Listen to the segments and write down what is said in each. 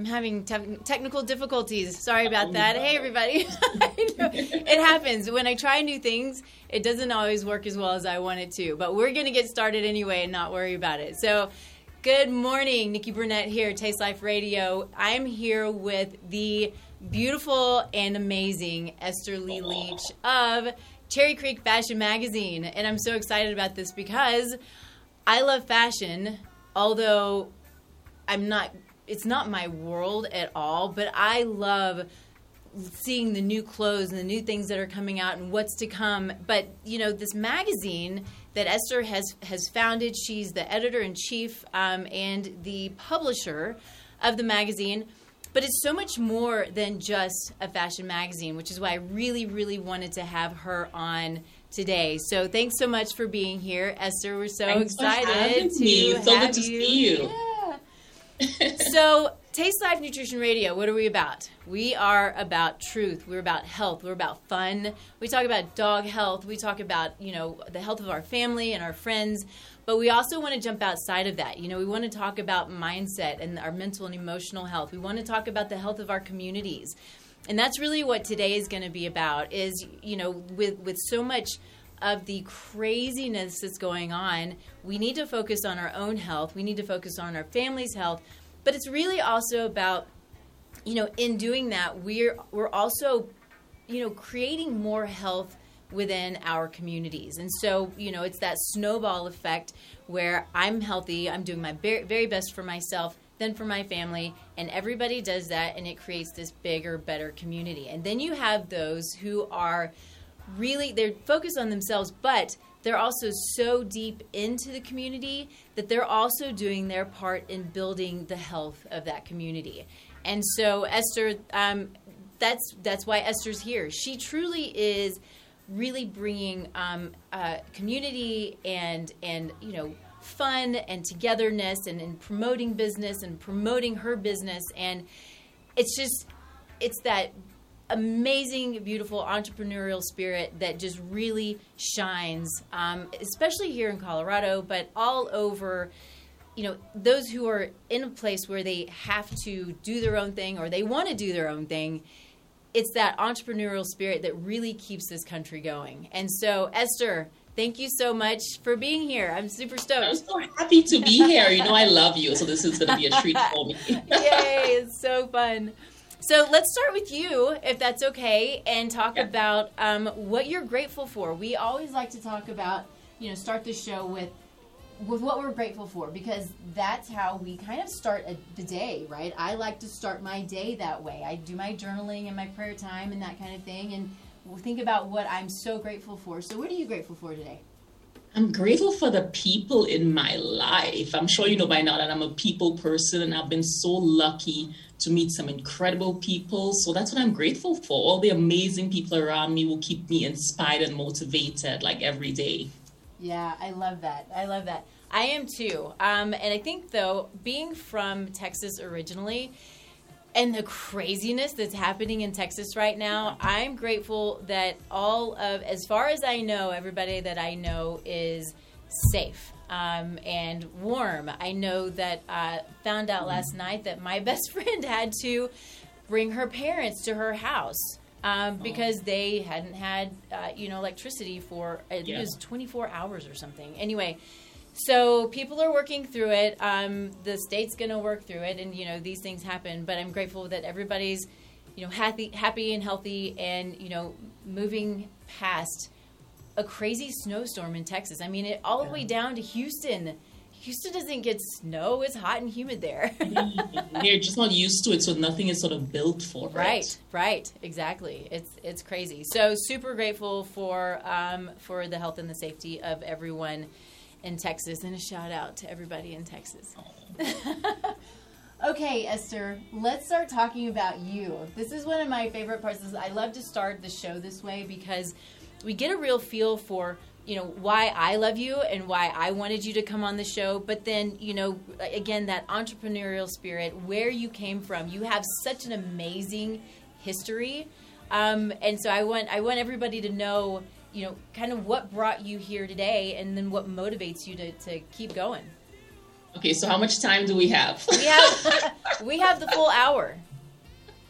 I'm having te- technical difficulties. Sorry about Oh, that. Hey, everybody. it happens. When I try new things, it doesn't always work as well as I want it to. But we're going to get started anyway and not worry about it. So, good morning. Nikki Burnett here, Taste Life Radio. I'm here with the beautiful and amazing Esther Lee Leach of Cherry Creek Fashion Magazine. And I'm so excited about this because I love fashion, although I'm not it's not my world at all, but I love seeing the new clothes and the new things that are coming out and what's to come. But, you know, this magazine that Esther has has founded, she's the editor in chief um, and the publisher of the magazine. But it's so much more than just a fashion magazine, which is why I really, really wanted to have her on today. So thanks so much for being here, Esther. We're so Thanks excited to me. So have good to see you. Yeah. so, Taste Life Nutrition Radio, what are we about? We are about truth. We're about health. We're about fun. We talk about dog health. We talk about, you know, the health of our family and our friends. But we also want to jump outside of that. You know, we want to talk about mindset and our mental and emotional health. We want to talk about the health of our communities. And that's really what today is going to be about is, you know, with with so much of the craziness that's going on, we need to focus on our own health. We need to focus on our family's health. But it's really also about, you know, in doing that, we're we're also, you know, creating more health within our communities. And so, you know, it's that snowball effect where I'm healthy, I'm doing my very, very best for myself, then for my family, and everybody does that, and it creates this bigger, better community. And then you have those who are really they're focused on themselves but they're also so deep into the community that they're also doing their part in building the health of that community. And so esther um, that's that's why esther's here. She truly is really bringing um, uh, community and and you know fun and togetherness and, and promoting business and promoting her business. And it's just it's that amazing, beautiful entrepreneurial spirit that just really shines, um, especially here in Colorado, but all over. You know, those who are in a place where they have to do their own thing or they want to do their own thing, it's that entrepreneurial spirit that really keeps this country going. And so, Esther, thank you so much for being here. I'm super stoked. I'm so happy to be here. You know, I love you, so this is going to be a treat for me. Yay, it's so fun. So let's start with you, if that's okay, and talk Yeah. about um, what you're grateful for. We always like to talk about, you know, start the show with with what we're grateful for because that's how we kind of start a, the day, right? I like to start my day that way. I do my journaling and my prayer time and that kind of thing, and we'll think about what I'm so grateful for. So, what are you grateful for today? I'm grateful for the people in my life. I'm sure you know by now that I'm a people person and I've been so lucky to meet some incredible people. So that's what I'm grateful for. All the amazing people around me will keep me inspired and motivated like every day. Yeah, I love that. I love that. I am too. Um, and I think, though, being from Texas originally and the craziness that's happening in Texas right now, I'm grateful that all of, as far as I know, everybody that I know is safe. Um, and warm. I know that uh, found out last night that my best friend had to bring her parents to her house um, because they hadn't had uh, you know electricity for I think it Yeah. was 24 hours or something. Anyway, so people are working through it. Um, the state's going to work through it, and you know these things happen. But I'm grateful that everybody's you know happy, happy and healthy, and you know moving past a crazy snowstorm in Texas. I mean, it all the way down to Houston. Houston doesn't get snow; it's hot and humid there. They're just not used to it, so nothing is sort of built for it. Right, right, exactly. It's it's crazy. So super grateful for um, for the health and the safety of everyone in Texas, and a shout out to everybody in Texas. okay, Esther, let's start talking about you. This is one of my favorite parts. I love to start the show this way because we get a real feel for you know why I love you and why I wanted you to come on the show but then you know again that entrepreneurial spirit where you came from you have such an amazing history um, and so I want I want everybody to know you know kind of what brought you here today and then what motivates you to, to keep going Okay, so how much time do we have? we have we have the full hour.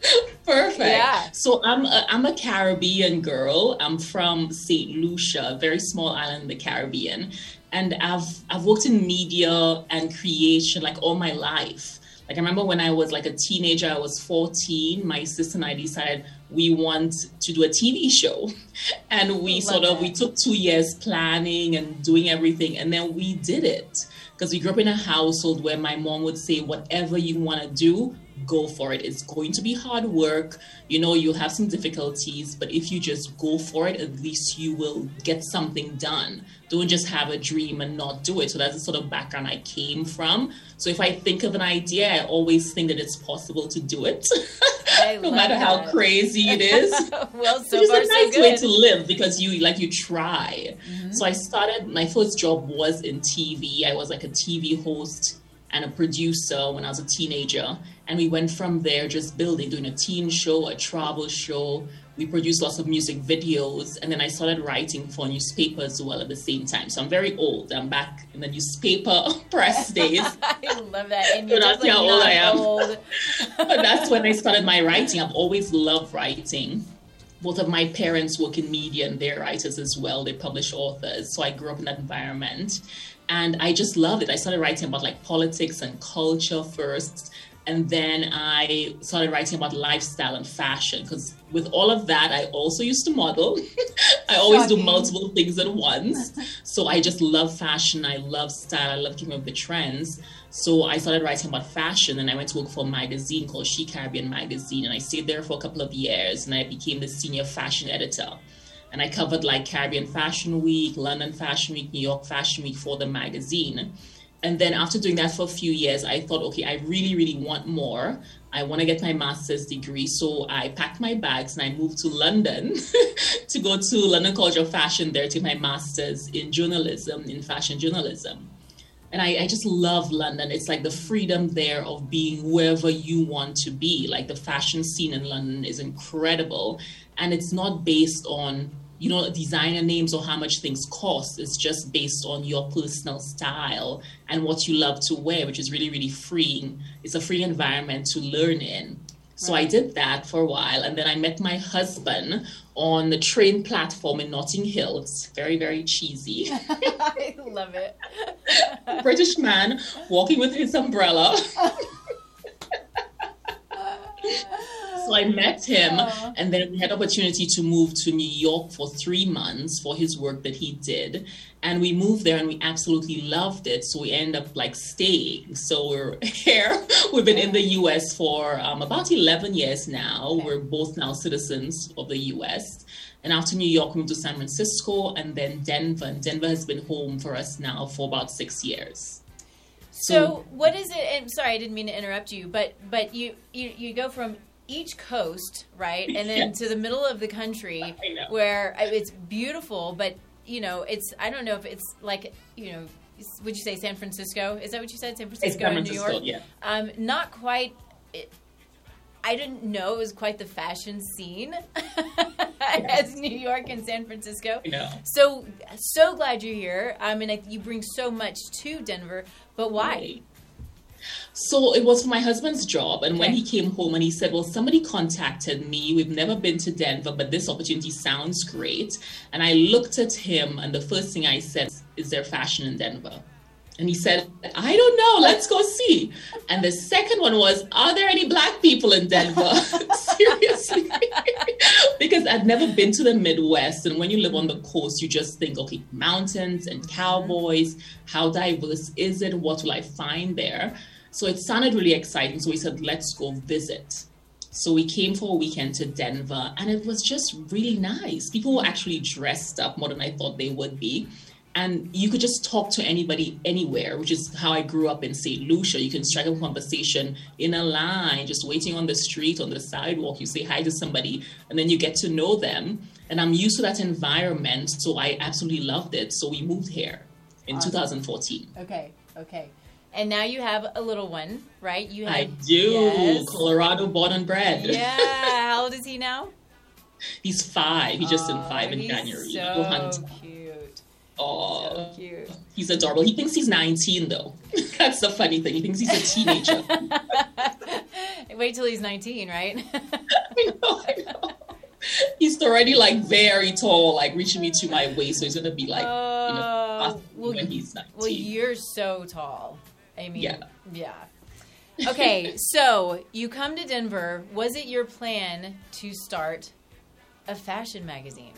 Perfect. Yeah. So I'm a, I'm a Caribbean girl. I'm from St. Lucia, a very small island in the Caribbean, and I've I've worked in media and creation like all my life. Like I remember when I was like a teenager, I was 14. My sister and I decided we want to do a TV show, and we sort of that. we took two years planning and doing everything, and then we did it because we grew up in a household where my mom would say, whatever you want to do, go for it. It's going to be hard work. You know, you'll have some difficulties, but if you just go for it, at least you will get something done. Don't just have a dream and not do it. So that's the sort of background I came from. So if I think of an idea, I always think that it's possible to do it, no matter that. how crazy it is. well, so is a nice so way to live because you like you try. Mm-hmm. So I started. My first job was in TV. I was like a TV host and a producer when I was a teenager. And we went from there just building, doing a teen show, a travel show. We produced lots of music videos. And then I started writing for newspapers as well at the same time. So I'm very old. I'm back in the newspaper press days. I love that. And you're like how old I am. Old. but that's when I started my writing. I've always loved writing both of my parents work in media and they're writers as well. They publish authors. So I grew up in that environment and I just loved it. I started writing about like politics and culture first. And then I started writing about lifestyle and fashion because with all of that, I also used to model. I always Shocking. do multiple things at once. so I just love fashion. I love style. I love keeping up with trends. So I started writing about fashion and I went to work for a magazine called She Caribbean Magazine. And I stayed there for a couple of years and I became the senior fashion editor and I covered like Caribbean Fashion Week, London Fashion Week, New York Fashion Week for the magazine. And then after doing that for a few years, I thought, okay, I really, really want more. I want to get my master's degree. So I packed my bags and I moved to London to go to London College of Fashion there to my master's in journalism, in fashion journalism. And I, I just love London. It's like the freedom there of being wherever you want to be. Like the fashion scene in London is incredible. And it's not based on you know, designer names or how much things cost. It's just based on your personal style and what you love to wear, which is really, really freeing. It's a free environment to learn in. So. I did that for a while, and then I met my husband on the train platform in Notting Hill. It's very, very cheesy. I love it. British man walking with his umbrella. so I met him, Aww. and then we had opportunity to move to New York for three months for his work that he did. And we moved there, and we absolutely loved it. So we end up like staying. So we're here. We've been in the U.S. for um, about eleven years now. Okay. We're both now citizens of the U.S. And after New York, we moved to San Francisco, and then Denver. And Denver has been home for us now for about six years. So, what is it? And sorry, I didn't mean to interrupt you, but but you you, you go from each coast, right, and then yes. to the middle of the country, where it's beautiful, but you know, it's I don't know if it's like you know, would you say San Francisco? Is that what you said? San Francisco and New York? Yeah. Um, not quite. It, I didn't know it was quite the fashion scene as New York and San Francisco. So so glad you're here. I mean, you bring so much to Denver, but why? Right. So it was for my husband's job. And okay. when he came home and he said, Well, somebody contacted me. We've never been to Denver, but this opportunity sounds great. And I looked at him, and the first thing I said, Is there fashion in Denver? And he said, I don't know, let's go see. And the second one was, Are there any black people in Denver? Seriously. because I'd never been to the Midwest. And when you live on the coast, you just think, okay, mountains and mm-hmm. cowboys, how diverse is it? What will I find there? So it sounded really exciting. So we said, let's go visit. So we came for a weekend to Denver and it was just really nice. People were actually dressed up more than I thought they would be. And you could just talk to anybody anywhere, which is how I grew up in St. Lucia. You can strike up a conversation in a line, just waiting on the street, on the sidewalk. You say hi to somebody, and then you get to know them. And I'm used to that environment, so I absolutely loved it. So we moved here in awesome. 2014. Okay, okay. And now you have a little one, right? You have, I do. Yes. Colorado born and bred. Yeah. How old is he now? He's five. He just oh, turned five in oh, January. So cute. Oh, so cute. He's adorable. He thinks he's 19, though. That's the funny thing. He thinks he's a teenager. Wait till he's 19, right? I know, I know. He's already like very tall, like reaching me to my waist. So he's gonna be like, oh, you know, oh, well, when he's 19. well, you're so tall. I mean, Yeah. yeah. Okay, so you come to Denver. Was it your plan to start a fashion magazine?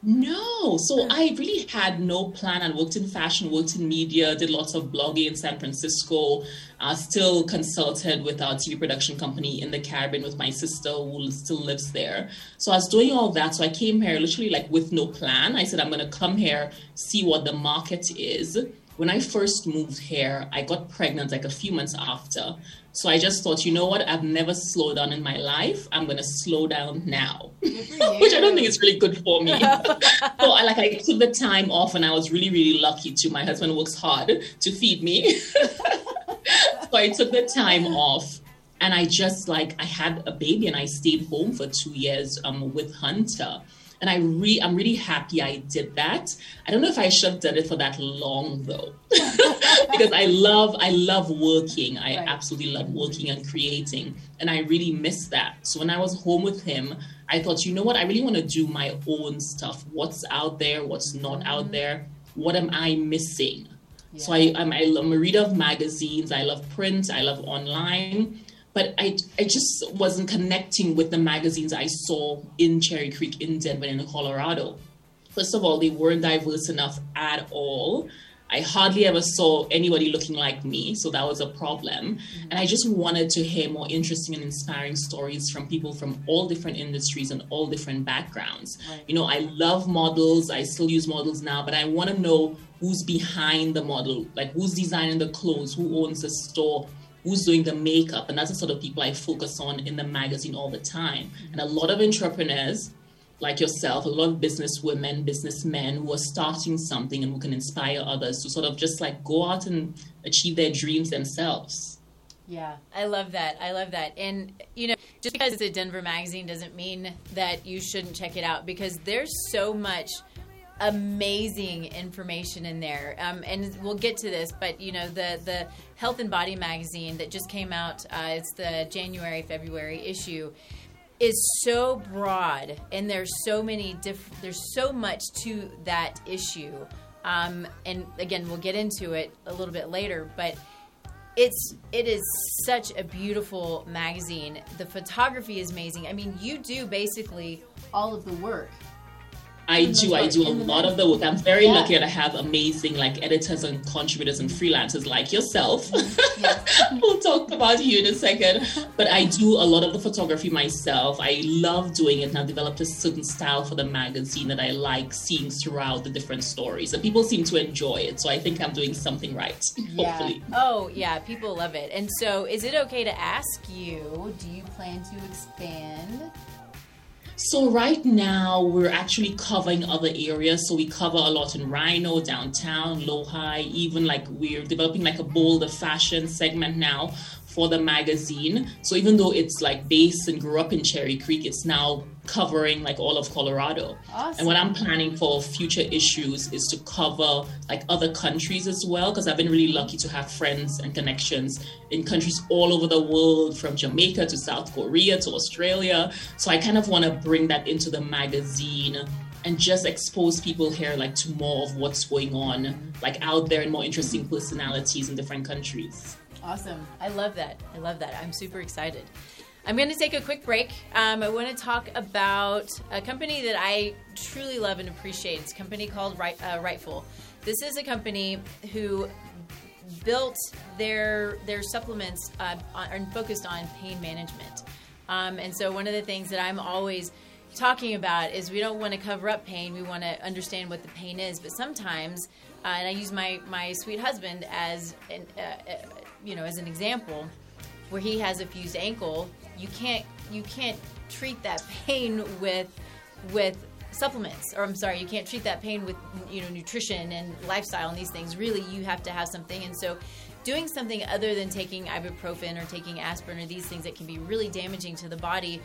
No, so I really had no plan. I worked in fashion, worked in media, did lots of blogging in San Francisco. Uh, still consulted with our TV production company in the Caribbean with my sister who still lives there. So I was doing all that. So I came here literally like with no plan. I said I'm going to come here, see what the market is. When I first moved here, I got pregnant like a few months after. So I just thought, you know what? I've never slowed down in my life. I'm going to slow down now, which I don't think is really good for me. so I like I took the time off, and I was really really lucky too. My husband works hard to feed me, so I took the time off. And I just like I had a baby and I stayed home for two years um, with Hunter and I re I'm really happy I did that. I don't know if I should have done it for that long though, because I love I love working. I Right. absolutely love working and creating, and I really miss that. So when I was home with him, I thought, you know what, I really want to do my own stuff. What's out there? What's not out mm-hmm. there? What am I missing? So I, I'm, I, am a reader of magazines. I love print. I love online. But I, I just wasn't connecting with the magazines I saw in Cherry Creek, in Denver, in Colorado. First of all, they weren't diverse enough at all. I hardly ever saw anybody looking like me, so that was a problem. Mm-hmm. And I just wanted to hear more interesting and inspiring stories from people from all different industries and all different backgrounds. Right. You know, I love models, I still use models now, but I want to know who's behind the model, like who's designing the clothes, who owns the store, who's doing the makeup. And that's the sort of people I focus on in the magazine all the time. Mm-hmm. And a lot of entrepreneurs like yourself, a lot of business women, businessmen who are starting something and who can inspire others to sort of just like go out and achieve their dreams themselves. Yeah, I love that. I love that. And, you know, just because it's a Denver magazine doesn't mean that you shouldn't check it out because there's so much amazing information in there. Um, and we'll get to this, but, you know, the, the Health and Body magazine that just came out, uh, it's the January, February issue is so broad and there's so many different there's so much to that issue. Um, and again we'll get into it a little bit later but it's it is such a beautiful magazine. The photography is amazing. I mean you do basically all of the work I do. I do a lot of the work. I'm very Yeah. lucky that I have amazing like editors and contributors and freelancers like yourself. Yes. we'll talk about you in a second. But I do a lot of the photography myself. I love doing it and I've developed a certain style for the magazine that I like seeing throughout the different stories. And people seem to enjoy it. So I think I'm doing something right. Hopefully. oh yeah people love it and so is it okay to ask you do you plan to expand So right now we're actually covering other areas. So we cover a lot in RiNo, downtown, Lohi, even like we're developing like a Boulder fashion segment now for the magazine. So even though it's like based and grew up in Cherry Creek, it's now covering like all of Colorado. Awesome. And what I'm planning for future issues is to cover like other countries as well, because I've been really lucky to have friends and connections in countries all over the world, from Jamaica to South Korea to Australia. So I kind of want to bring that into the magazine and just expose people here like to more of what's going on like out there and more interesting personalities in different countries. Awesome. I love that. I love that. I'm super excited. I'm going to take a quick break. Um, I want to talk about a company that I truly love and appreciate. It's a company called right, uh, Rightful. This is a company who built their their supplements uh, on, are focused on pain management. Um, and so one of the things that I'm always talking about is we don't want to cover up pain. We want to understand what the pain is. But sometimes, uh, and I use my my sweet husband as an, uh, uh, you know as an example, where he has a fused ankle. You can't you can't treat that pain with with supplements or I'm sorry you can't treat that pain with you know nutrition and lifestyle and these things really you have to have something and so doing something other than taking ibuprofen or taking aspirin or these things that can be really damaging to the body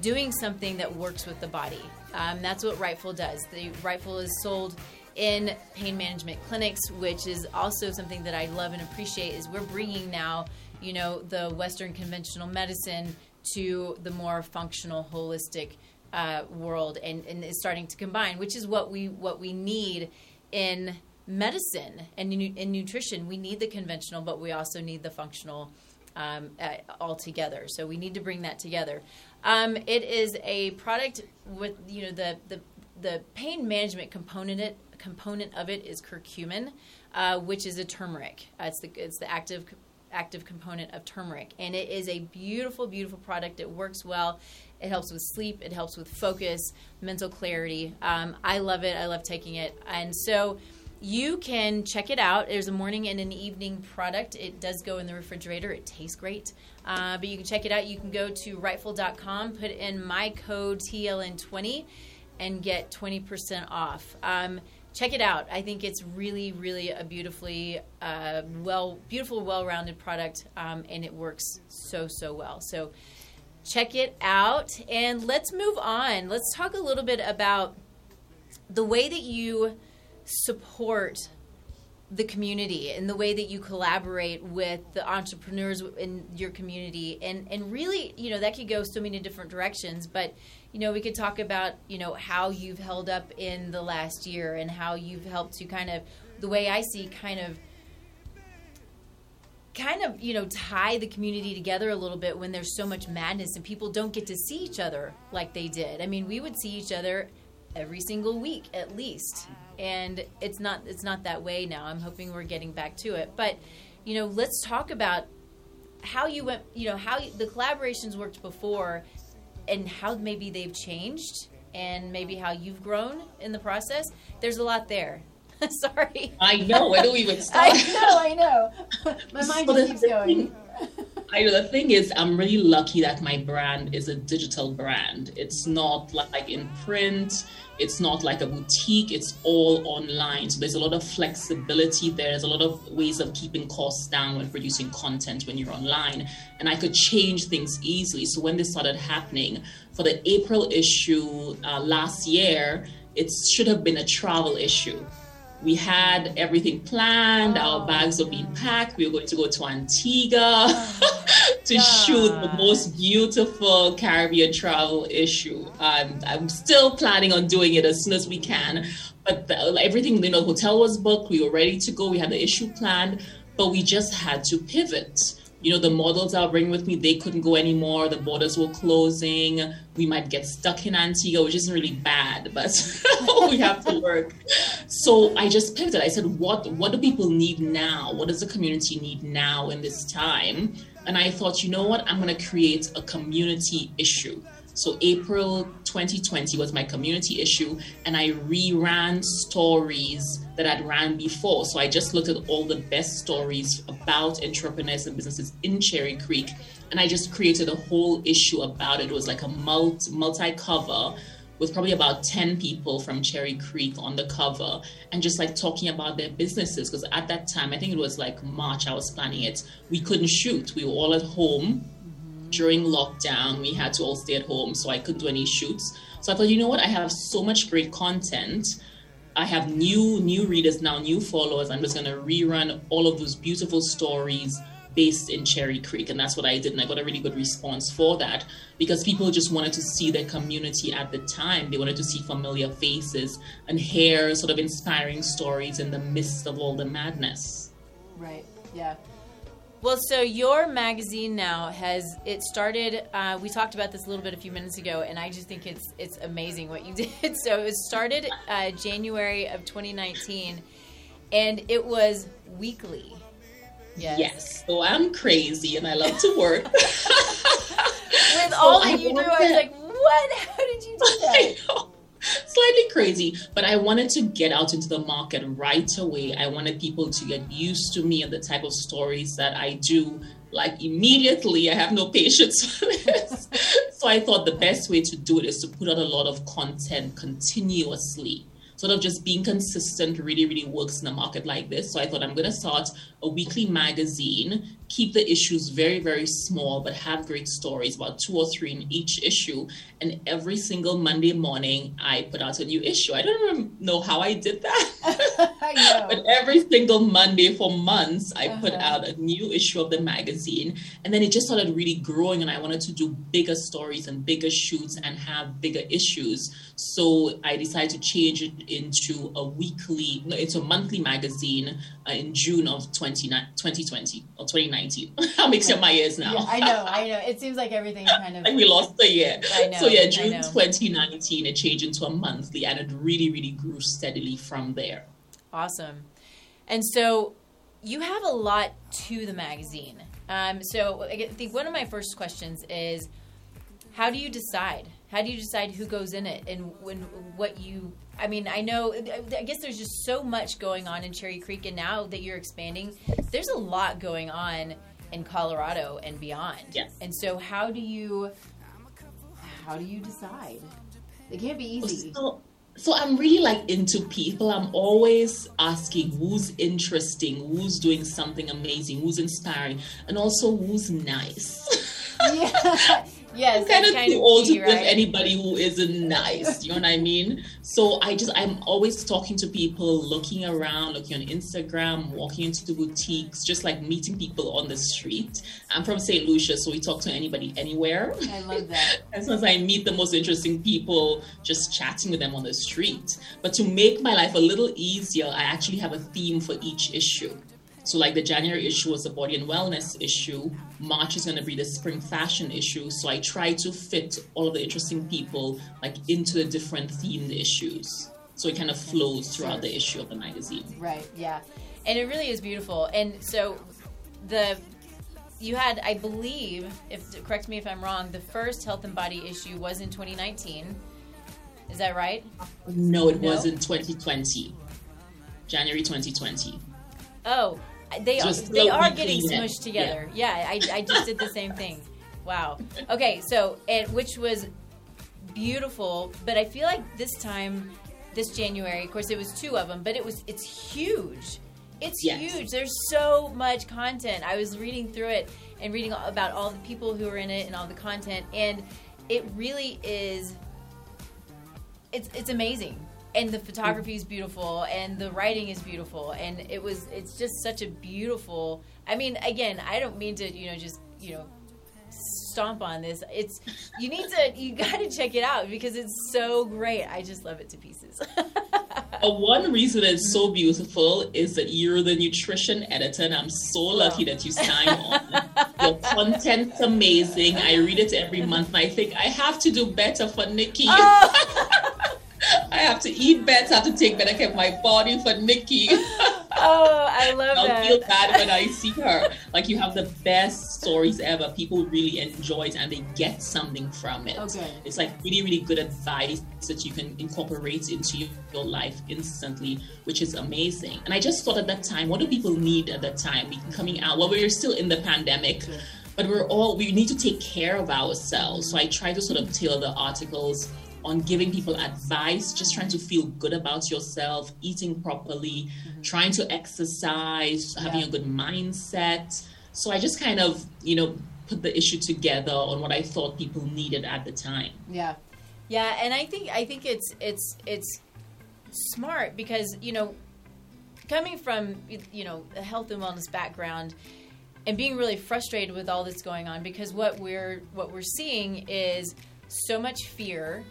doing something that works with the body um, that's what rightful does the rightful is sold in pain management clinics, which is also something that I love and appreciate. Is we're bringing now, you know, the Western conventional medicine to the more functional, holistic uh, world, and, and is starting to combine, which is what we what we need in medicine and in nutrition. We need the conventional, but we also need the functional um, uh, all together. So we need to bring that together. Um, it is a product with you know the the the pain management component it component of it is curcumin, uh, which is a turmeric. Uh, it's the it's the active active component of turmeric, and it is a beautiful, beautiful product. It works well. It helps with sleep. It helps with focus, mental clarity. Um, I love it. I love taking it, and so you can check it out. There's a morning and an evening product. It does go in the refrigerator. It tastes great. Uh, but you can check it out. You can go to rightful.com, put in my code TLN20, and get 20% off. Um, check it out. I think it's really, really a beautifully uh, well, beautiful, well-rounded product, um, and it works so, so well. So check it out, and let's move on. Let's talk a little bit about the way that you support the community and the way that you collaborate with the entrepreneurs in your community and and really you know that could go so many different directions but you know we could talk about you know how you've held up in the last year and how you've helped to kind of the way I see kind of kind of you know tie the community together a little bit when there's so much madness and people don't get to see each other like they did. I mean, we would see each other every single week at least and it's not it's not that way now. I'm hoping we're getting back to it. But you know, let's talk about how you went. You know, how you, the collaborations worked before, and how maybe they've changed, and maybe how you've grown in the process. There's a lot there. Sorry. I know. Where do we even start? I know. I know. My mind keeps going. I the thing is, I'm really lucky that my brand is a digital brand. It's not like in print. It's not like a boutique. It's all online. So there's a lot of flexibility there. There's a lot of ways of keeping costs down when producing content when you're online. And I could change things easily. So when this started happening for the April issue uh, last year, it should have been a travel issue we had everything planned. Our bags were being packed. We were going to go to Antigua to yeah. shoot the most beautiful Caribbean travel issue. Um, I'm still planning on doing it as soon as we can. But the, everything, you know, hotel was booked. We were ready to go. We had the issue planned, but we just had to pivot you know, the models I'll bring with me, they couldn't go anymore. The borders were closing. We might get stuck in Antigua, which isn't really bad, but we have to work. So I just pivoted. I said, what what do people need now? What does the community need now in this time? And I thought, you know what? I'm going to create a community issue. So April 2020 was my community issue, and I reran stories that I'd ran before. So I just looked at all the best stories about entrepreneurs and businesses in Cherry Creek, and I just created a whole issue about it. It was like a multi multi cover with probably about 10 people from Cherry Creek on the cover and just like talking about their businesses. Because at that time, I think it was like March, I was planning it. We couldn't shoot, we were all at home mm-hmm. during lockdown, we had to all stay at home, so I couldn't do any shoots. So I thought, you know what? I have so much great content. I have new new readers now, new followers. I'm just gonna rerun all of those beautiful stories based in Cherry Creek, and that's what I did, and I got a really good response for that because people just wanted to see their community at the time. They wanted to see familiar faces and hear sort of inspiring stories in the midst of all the madness. Right. Yeah. Well, so your magazine now has it started. Uh, we talked about this a little bit a few minutes ago, and I just think it's it's amazing what you did. So it started uh, January of 2019, and it was weekly. Yes. yes. So I'm crazy, and I love to work. With so all that I you do, I was like, "What? How did you do that?" slightly crazy, but I wanted to get out into the market right away. I wanted people to get used to me and the type of stories that I do. Like immediately, I have no patience for this. so I thought the best way to do it is to put out a lot of content continuously. Sort of just being consistent really, really works in a market like this. So I thought I'm going to start a weekly magazine, keep the issues very, very small, but have great stories, about two or three in each issue. And every single Monday morning, I put out a new issue. I don't even know how I did that. I but every single Monday for months, I uh-huh. put out a new issue of the magazine. And then it just started really growing, and I wanted to do bigger stories and bigger shoots and have bigger issues. So I decided to change it into a weekly, no, it's a monthly magazine uh, in June of 20, 2020 or 2019. I'm mixing up my years now. Yeah, I know, I know. It seems like everything's kind of like we lost a year. I know. So yeah, June 2019 it changed into a monthly, and it really, really grew steadily from there. Awesome. And so you have a lot to the magazine. Um, so I think one of my first questions is, how do you decide? How do you decide who goes in it and when what you? I mean, I know. I guess there's just so much going on in Cherry Creek, and now that you're expanding, there's a lot going on in Colorado and beyond. Yes. And so, how do you? How do you decide? It can't be easy. So, so I'm really like into people. I'm always asking who's interesting, who's doing something amazing, who's inspiring, and also who's nice. yeah. Yes, I'm kind of too old to right? anybody who isn't nice. You know what I mean? So I just I'm always talking to people, looking around, looking on Instagram, walking into the boutiques, just like meeting people on the street. I'm from St. Lucia, so we talk to anybody anywhere. I love that. as soon as I meet the most interesting people, just chatting with them on the street. But to make my life a little easier, I actually have a theme for each issue. So, like the January issue was the body and wellness issue. March is going to be the spring fashion issue. So, I try to fit all of the interesting people like into the different themed issues. So it kind of flows throughout the issue of the magazine. Right. Yeah, and it really is beautiful. And so the you had, I believe, if correct me if I'm wrong, the first health and body issue was in 2019. Is that right? No, it no? was in 2020. January 2020. Oh, they are, they are getting smushed together. Yeah, yeah I, I just did the same thing. Wow. Okay, so and which was beautiful, but I feel like this time, this January, of course, it was two of them, but it was it's huge. It's yes. huge. There's so much content. I was reading through it and reading about all the people who are in it and all the content, and it really is. It's it's amazing and the photography is beautiful and the writing is beautiful and it was it's just such a beautiful i mean again i don't mean to you know just you know stomp on this. It's you need to you got to check it out because it's so great. I just love it to pieces. Uh, one reason it's so beautiful is that you're the nutrition editor and i'm so lucky that you signed on. Your content's amazing. I read it every month and i think i have to do better for nikki. Oh. I have to eat better. I have to take better care of my body for Nikki. oh, I love I'll that. I feel bad when I see her. Like you have the best stories ever. People really enjoy it and they get something from it. Okay. It's like really, really good advice that you can incorporate into your life instantly, which is amazing. And I just thought at that time, what do people need at that time? Coming out, well, we're still in the pandemic. Okay. But we're all we need to take care of ourselves. So I try to sort of tailor the articles on giving people advice, just trying to feel good about yourself, eating properly, mm-hmm. trying to exercise, having yeah. a good mindset. So I just kind of, you know, put the issue together on what I thought people needed at the time. Yeah. Yeah, and I think I think it's it's it's smart because, you know, coming from you know, a health and wellness background, and being really frustrated with all that's going on because what we're what we're seeing is so much fear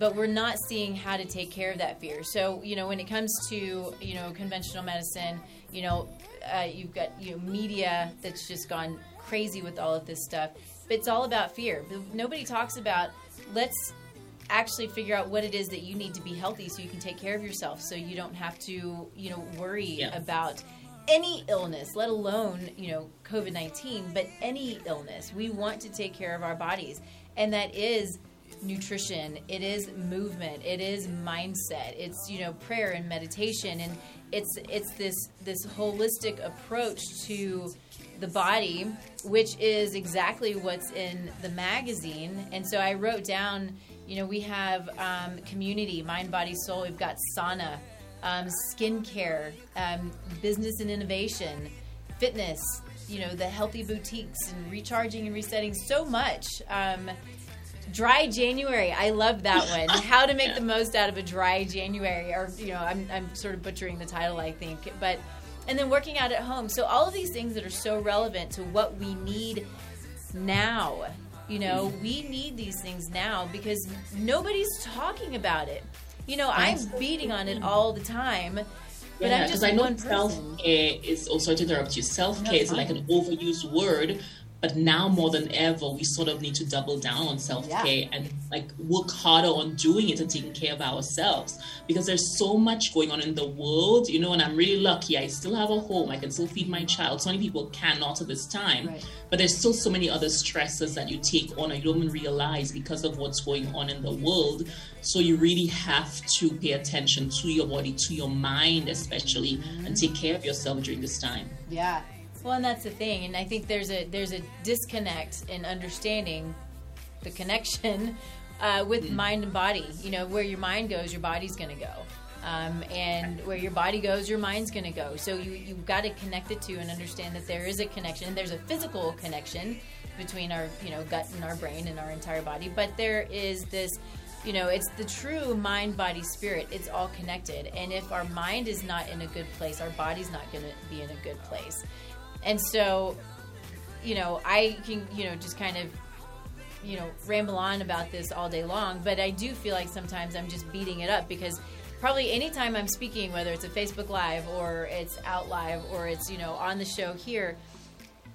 but we're not seeing how to take care of that fear. So, you know, when it comes to, you know, conventional medicine, you know, uh, you've got, you know, media that's just gone crazy with all of this stuff. But it's all about fear. Nobody talks about, let's actually figure out what it is that you need to be healthy so you can take care of yourself so you don't have to, you know, worry yeah. about any illness, let alone, you know, COVID 19, but any illness. We want to take care of our bodies. And that is nutrition it is movement it is mindset it's you know prayer and meditation and it's it's this this holistic approach to the body which is exactly what's in the magazine and so i wrote down You know, we have um, community, mind, body, soul. We've got sauna, um, skincare, um, business and innovation, fitness. You know, the healthy boutiques and recharging and resetting. So much. Um, dry January. I love that one. How to make the most out of a dry January, or you know, I'm I'm sort of butchering the title, I think, but and then working out at home. So all of these things that are so relevant to what we need now. You know, we need these things now because nobody's talking about it. You know, I'm beating on it all the time. But yeah, I'm just I know self care is also to interrupt you. Self care No, is like an overused word, but now more than ever, we sort of need to double down on self care and like work harder on doing it and taking care of ourselves because there's so much going on in the world, you know. And I'm really lucky; I still have a home. I can still feed my child. So many people cannot at this time, Right. but there's still so many other stresses that you take on and you don't even realize because of what's going on in the world. So you really have to pay attention to your body, to your mind, especially, and mm-hmm. take care of yourself during this time. Yeah. Well, and that's the thing, and I think there's a there's a disconnect in understanding the connection uh, with mind and body. You know, where your mind goes, your body's going to go, um, and where your body goes, your mind's going to go. So you you've got to connect the two and understand that there is a connection. And There's a physical connection between our you know gut and our brain and our entire body, but there is this. You know, it's the true mind, body, spirit. It's all connected. And if our mind is not in a good place, our body's not going to be in a good place. And so, you know, I can, you know, just kind of, you know, ramble on about this all day long, but I do feel like sometimes I'm just beating it up because probably anytime I'm speaking, whether it's a Facebook Live or it's out live or it's, you know, on the show here,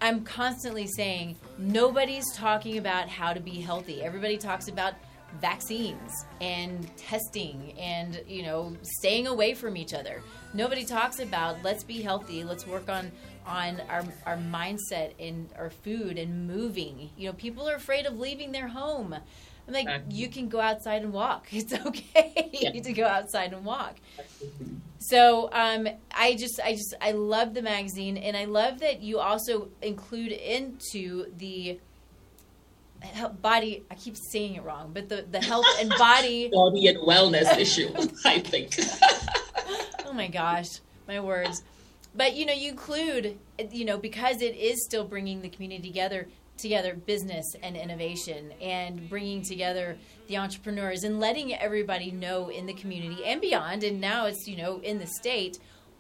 I'm constantly saying nobody's talking about how to be healthy. Everybody talks about vaccines and testing and you know staying away from each other. Nobody talks about let's be healthy. Let's work on on our our mindset and our food and moving. You know, people are afraid of leaving their home. I'm like, Exactly. you can go outside and walk. It's okay Yeah. to go outside and walk. So um, I just, I just, I love the magazine, and I love that you also include into the he- body. I keep saying it wrong, but the the health and body. Body and wellness issue, I think. Oh my gosh, my words. But you know, you include, you know, because it is still bringing the community together, together, business and innovation, and bringing together the entrepreneurs and letting everybody know in the community and beyond. And now it's you know in the state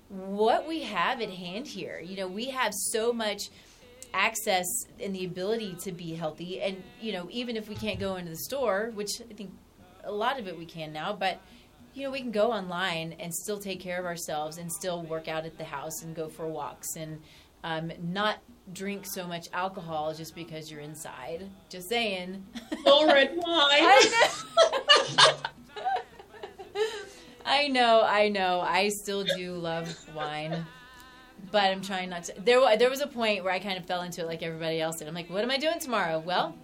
what we have at hand here. You know, we have so much access and the ability to be healthy, and you know, even if we can't go into the store, which I think a lot of it we can now, but you know, we can go online and still take care of ourselves and still work out at the house and go for walks and um, not drink so much alcohol just because you're inside. Just saying. No red wine. I know. I know, I know. I still do love wine, but I'm trying not to. There, there was a point where I kind of fell into it like everybody else did. I'm like, what am I doing tomorrow? Well,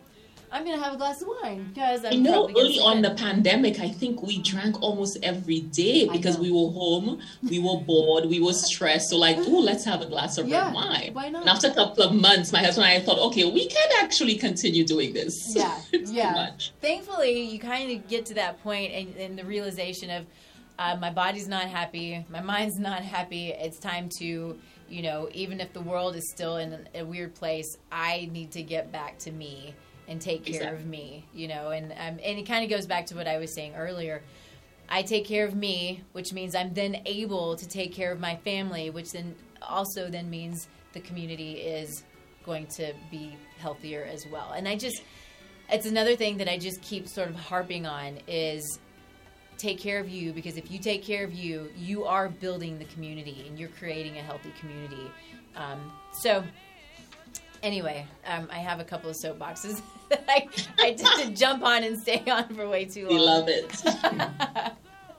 I'm gonna have a glass of wine because I'm know early on the pandemic, I think we drank almost every day because we were home, we were bored, we were stressed. So, like, oh, let's have a glass of Yeah, red wine. why not? And after a couple of months, my husband and I thought, okay, we can actually continue doing this. Yeah, it's yeah. much. thankfully you kind of get to that point and, and the realization of uh, my body's not happy my mind's not happy it's time to you know even if the world is still in a weird place i need to get back to me and take care of me you know and um, and it kind of goes back to what i was saying earlier I take care of me, which means I'm then able to take care of my family, which then also then means the community is going to be healthier as well. And I just it's another thing that I just keep sort of harping on is take care of you because if you take care of you, you are building the community and you're creating a healthy community. Um, so anyway, um, I have a couple of soapboxes that I, I tend to jump on and stay on for way too long. We love it.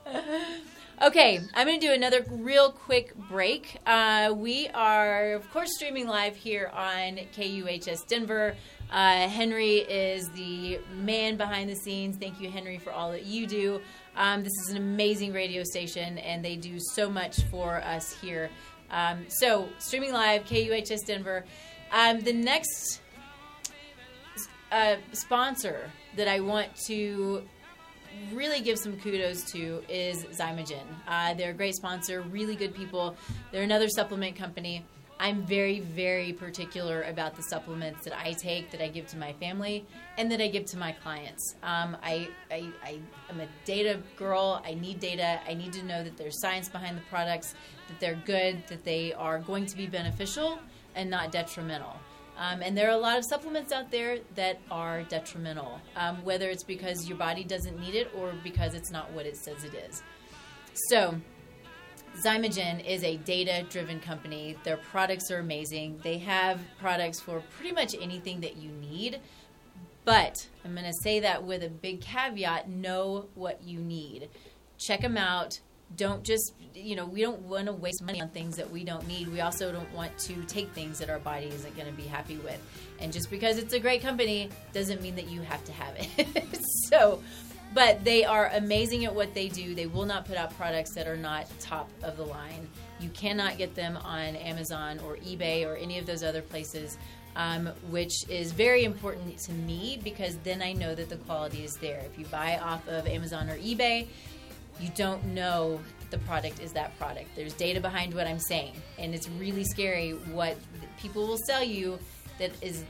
Okay, I'm going to do another real quick break. Uh, we are, of course, streaming live here on KUHS Denver. Uh, Henry is the man behind the scenes. Thank you, Henry, for all that you do. Um, this is an amazing radio station, and they do so much for us here. Um, so, streaming live, KUHS Denver. Um, the next uh, sponsor that I want to really give some kudos to is Xymogen. Uh, they're a great sponsor, really good people. They're another supplement company. I'm very, very particular about the supplements that I take, that I give to my family, and that I give to my clients. Um, I, I, I am a data girl. I need data. I need to know that there's science behind the products, that they're good, that they are going to be beneficial and not detrimental. Um, and there are a lot of supplements out there that are detrimental, um, whether it's because your body doesn't need it or because it's not what it says it is. So, Xymogen is a data driven company. Their products are amazing. They have products for pretty much anything that you need. But I'm going to say that with a big caveat know what you need. Check them out. Don't just, you know, we don't want to waste money on things that we don't need. We also don't want to take things that our body isn't going to be happy with. And just because it's a great company doesn't mean that you have to have it. so, but they are amazing at what they do. They will not put out products that are not top of the line. You cannot get them on Amazon or eBay or any of those other places, um, which is very important to me because then I know that the quality is there. If you buy off of Amazon or eBay, you don't know the product is that product. There's data behind what I'm saying, and it's really scary what people will sell you that is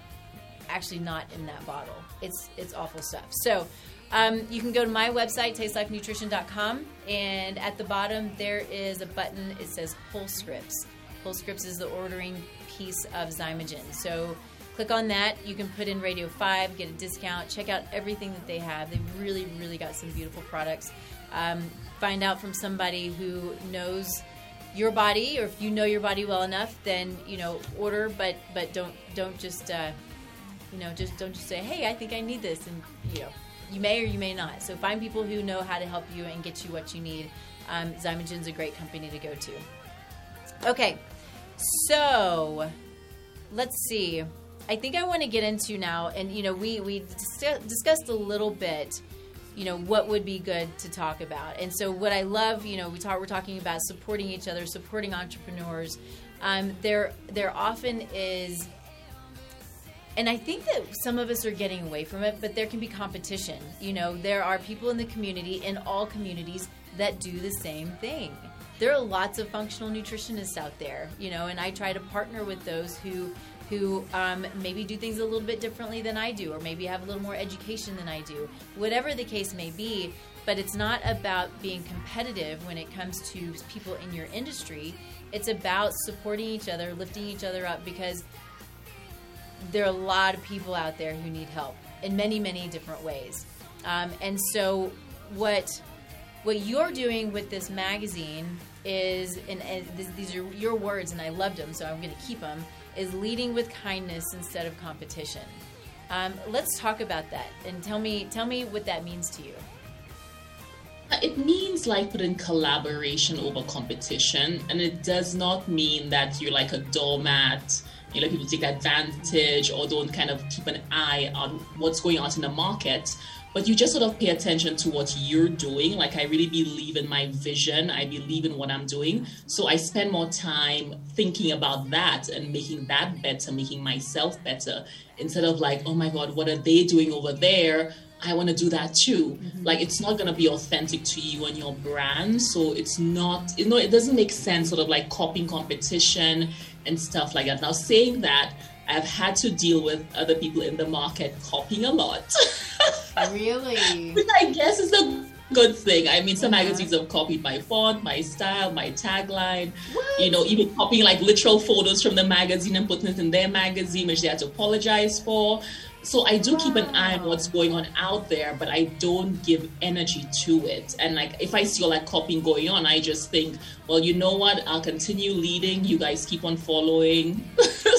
actually not in that bottle. It's it's awful stuff. So um, you can go to my website, tastelifenutrition.com, and at the bottom there is a button. It says Whole Scripts. Whole Scripts is the ordering piece of Xymogen. So click on that. You can put in Radio 5, get a discount, check out everything that they have. They've really, really got some beautiful products. Um, find out from somebody who knows your body, or if you know your body well enough, then you know order, but but don't don't just uh, you know just don't just say, hey, I think I need this, and you know you may or you may not. So find people who know how to help you and get you what you need. Um, Xymogen's a great company to go to. Okay, so let's see. I think I want to get into now, and you know, we we discussed a little bit, you know, what would be good to talk about. And so, what I love, you know, we talk we're talking about supporting each other, supporting entrepreneurs. Um, there there often is and I think that some of us are getting away from it, but there can be competition. You know, there are people in the community, in all communities, that do the same thing. There are lots of functional nutritionists out there, you know, and I try to partner with those who who um, maybe do things a little bit differently than I do, or maybe have a little more education than I do. Whatever the case may be, but it's not about being competitive when it comes to people in your industry. It's about supporting each other, lifting each other up, because there are a lot of people out there who need help in many, many different ways. Um, and so, what what you're doing with this magazine is, and, and these are your words, and I loved them, so I'm going to keep them. Is leading with kindness instead of competition. Um, let's talk about that, and tell me tell me what that means to you. It means like putting collaboration over competition, and it does not mean that you're like a doormat you know people take advantage or don't kind of keep an eye on what's going on in the market but you just sort of pay attention to what you're doing like i really believe in my vision i believe in what i'm doing so i spend more time thinking about that and making that better making myself better instead of like oh my god what are they doing over there I want to do that too. Mm-hmm. Like it's not gonna be authentic to you and your brand, so it's not. You know, it doesn't make sense. Sort of like copying competition and stuff like that. Now, saying that, I've had to deal with other people in the market copying a lot. really? Which I guess is a good thing. I mean, some yeah. magazines have copied my font, my style, my tagline. What? You know, even copying like literal photos from the magazine and putting it in their magazine, which they had to apologize for. So I do keep an eye on what's going on out there, but I don't give energy to it. And like if I see all that copying going on, I just think, well, you know what? I'll continue leading. You guys keep on following.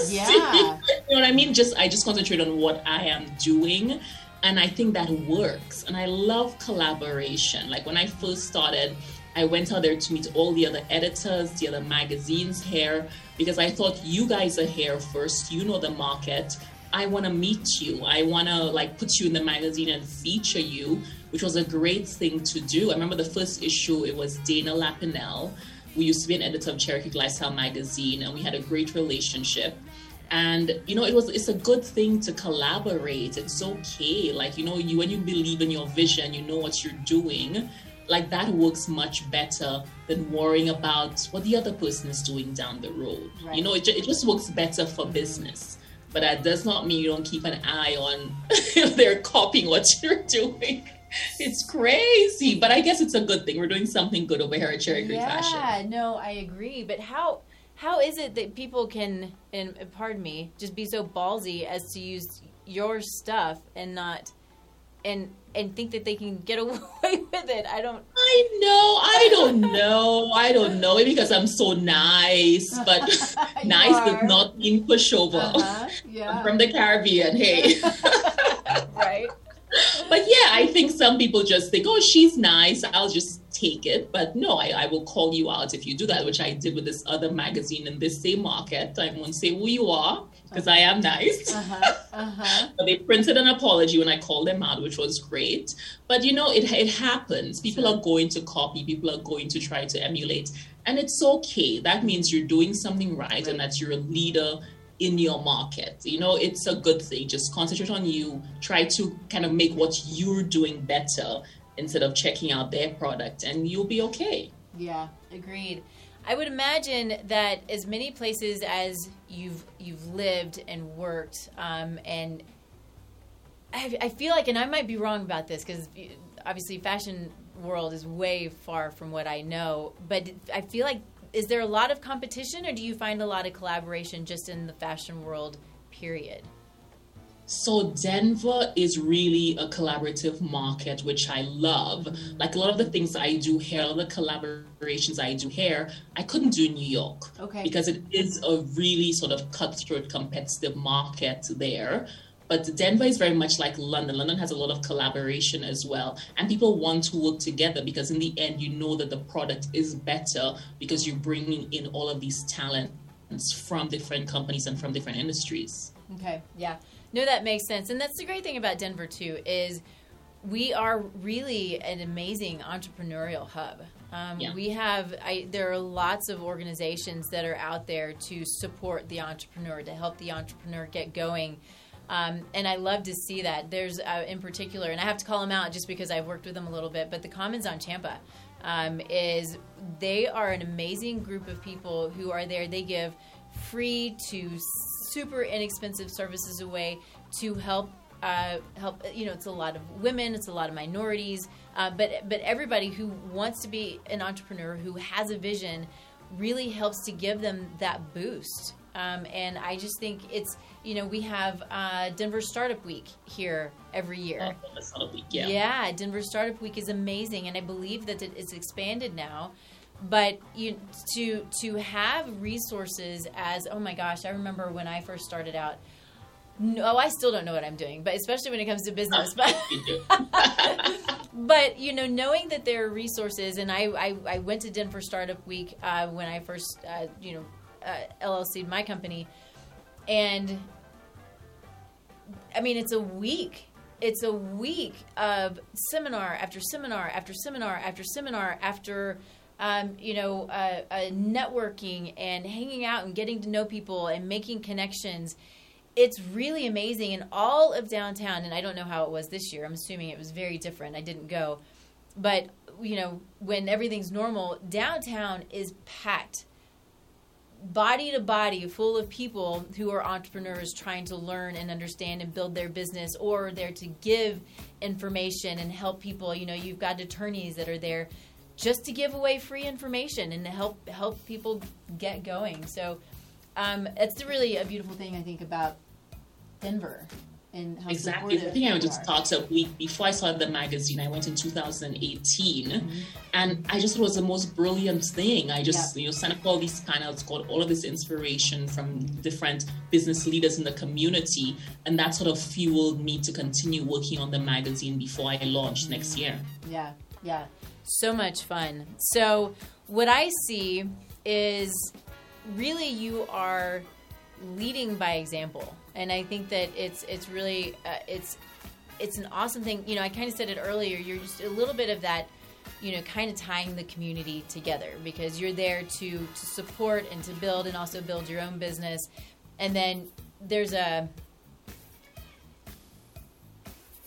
Yeah. you know what I mean? Just I just concentrate on what I am doing. And I think that works. And I love collaboration. Like when I first started, I went out there to meet all the other editors, the other magazines here, because I thought you guys are here first. You know the market. I want to meet you. I want to like put you in the magazine and feature you, which was a great thing to do. I remember the first issue, it was Dana Lapinell. We used to be an editor of Cherokee Lifestyle magazine, and we had a great relationship. And you know it was it's a good thing to collaborate. It's okay like you know you when you believe in your vision you know what you're doing like that works much better than worrying about what the other person is doing down the road. Right. you know it, it just works better for business. But that does not mean you don't keep an eye on if they're copying what you're doing. It's crazy. But i guess it's a good thing. We're doing something good over here at cherry creek yeah, fashion. Yeah no i agree. But how how is it that people can, and pardon me, just be so ballsy as to use your stuff and not, and and think that they can get away with it? I don't. I know. I don't know. I don't know. Maybe because I'm so nice, but nice are. does not mean pushover. Uh-huh. Yeah. I'm from the Caribbean. Hey. right. But yeah, I think some people just think, oh, she's nice. I'll just take it. But no, I, I will call you out if you do that, which I did with this other magazine in this same market. I won't say who you are because I am nice. Uh-huh, uh-huh. but they printed an apology when I called them out, which was great. But you know, it, it happens. People sure. are going to copy, people are going to try to emulate. And it's okay. That means you're doing something right, right. and that you're a leader in your market. You know, it's a good thing. Just concentrate on you. Try to kind of make what you're doing better instead of checking out their product and you'll be okay. Yeah, agreed. I would imagine that as many places as you've you've lived and worked, um, and I, I, feel like, and I might be wrong about this because obviously fashion world is way far from what I know, but I feel like is there a lot of competition, or do you find a lot of collaboration just in the fashion world? Period. So Denver is really a collaborative market, which I love. Like a lot of the things I do here, the collaborations I do here, I couldn't do in New York. Okay. Because it is a really sort of cutthroat competitive market there. But Denver is very much like London. London has a lot of collaboration as well. And people want to work together because in the end, you know that the product is better because you're bringing in all of these talents from different companies and from different industries. Okay, yeah. No, that makes sense. And that's the great thing about Denver, too, is we are really an amazing entrepreneurial hub. Um, yeah. We have, I, there are lots of organizations that are out there to support the entrepreneur, to help the entrepreneur get going. Um, and I love to see that. There's, uh, in particular, and I have to call them out just because I've worked with them a little bit, but the Commons on Champa um, is they are an amazing group of people who are there. They give free to super inexpensive services away to help uh, help. You know, it's a lot of women, it's a lot of minorities, uh, but but everybody who wants to be an entrepreneur who has a vision really helps to give them that boost. Um, and I just think it's you know we have uh, Denver Startup Week here every year. Oh, week, yeah. yeah, Denver Startup Week is amazing, and I believe that it's expanded now but you to to have resources as oh my gosh i remember when i first started out no i still don't know what i'm doing but especially when it comes to business but but you know knowing that there are resources and i i, I went to denver startup week uh, when i first uh, you know uh, llc my company and i mean it's a week it's a week of seminar after seminar after seminar after seminar after um, you know, uh, uh, networking and hanging out and getting to know people and making connections. It's really amazing. And all of downtown, and I don't know how it was this year, I'm assuming it was very different. I didn't go. But, you know, when everything's normal, downtown is packed body to body full of people who are entrepreneurs trying to learn and understand and build their business or there to give information and help people you know you've got attorneys that are there just to give away free information and to help help people get going. So um, it's really a beautiful thing I think about Denver and how exactly. I think I went to a week before I started the magazine. I went in 2018, mm-hmm. and I just thought it was the most brilliant thing. I just you know signed up all these panels, got all of this inspiration from different business leaders in the community, and that sort of fueled me to continue working on the magazine before I launched mm-hmm. next year. Yeah, yeah. So much fun. So, what I see is really you are leading by example, and I think that it's it's really uh, it's it's an awesome thing. You know, I kind of said it earlier. You're just a little bit of that you know kind of tying the community together because you're there to to support and to build and also build your own business and then there's a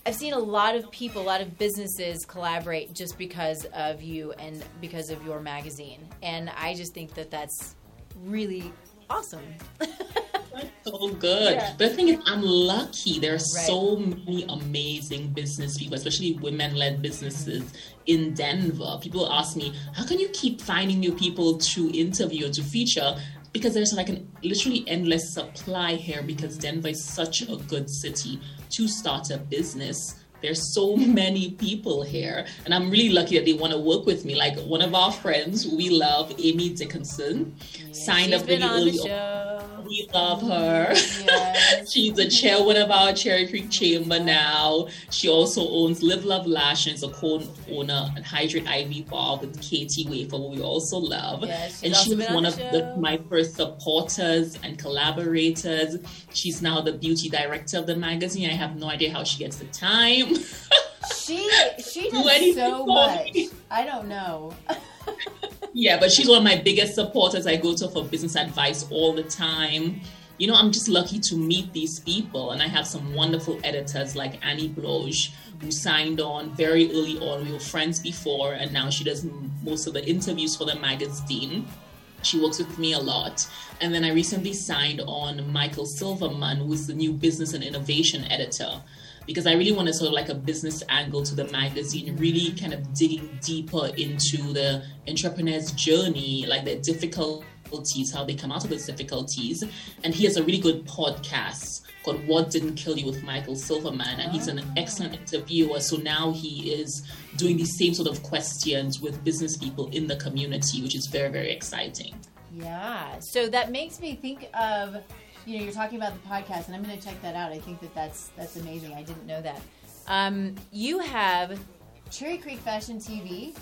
I've seen a lot of people, a lot of businesses collaborate just because of you and because of your magazine. And I just think that that's really awesome. that's so good. Yeah. But the thing is, I'm lucky. There are right. so many amazing business people, especially women led businesses in Denver. People ask me, how can you keep finding new people to interview or to feature? Because there's like an literally endless supply here because Denver is such a good city to start a business there's so many people here and i'm really lucky that they want to work with me. Like one of our friends we love amy dickinson. Yeah, signed up really early we love her. Yes. she's the chairwoman of our cherry creek chamber now. She also owns live love lash and is a co-owner at hydrate IV bar with katie wafer who we also love. And she was one of the, my first supporters and collaborators. She's now the beauty director of the magazine. I have no idea how she gets the time she she does so much. Me. I don't know. yeah, but she's one of my biggest supporters. I go to for business advice all the time. You know, I'm just lucky to meet these people, and I have some wonderful editors like Annie Bloge, who signed on very early on. We were friends before, and now she does most of the interviews for the magazine. She works with me a lot. And then I recently signed on Michael Silverman, who is the new business and innovation editor because I really wanted sort of like a business angle to the magazine, really kind of digging deeper into the entrepreneur's journey, like their difficulties, how they come out of those difficulties. And he has a really good podcast called What Didn't Kill You with Michael Silverman. And he's an oh. excellent interviewer. So now he is doing these same sort of questions with business people in the community, which is very, very exciting. Yeah. So that makes me think of you know, you're talking about the podcast, and I'm going to check that out. I think that that's that's amazing. I didn't know that. Um, you have Cherry Creek Fashion TV.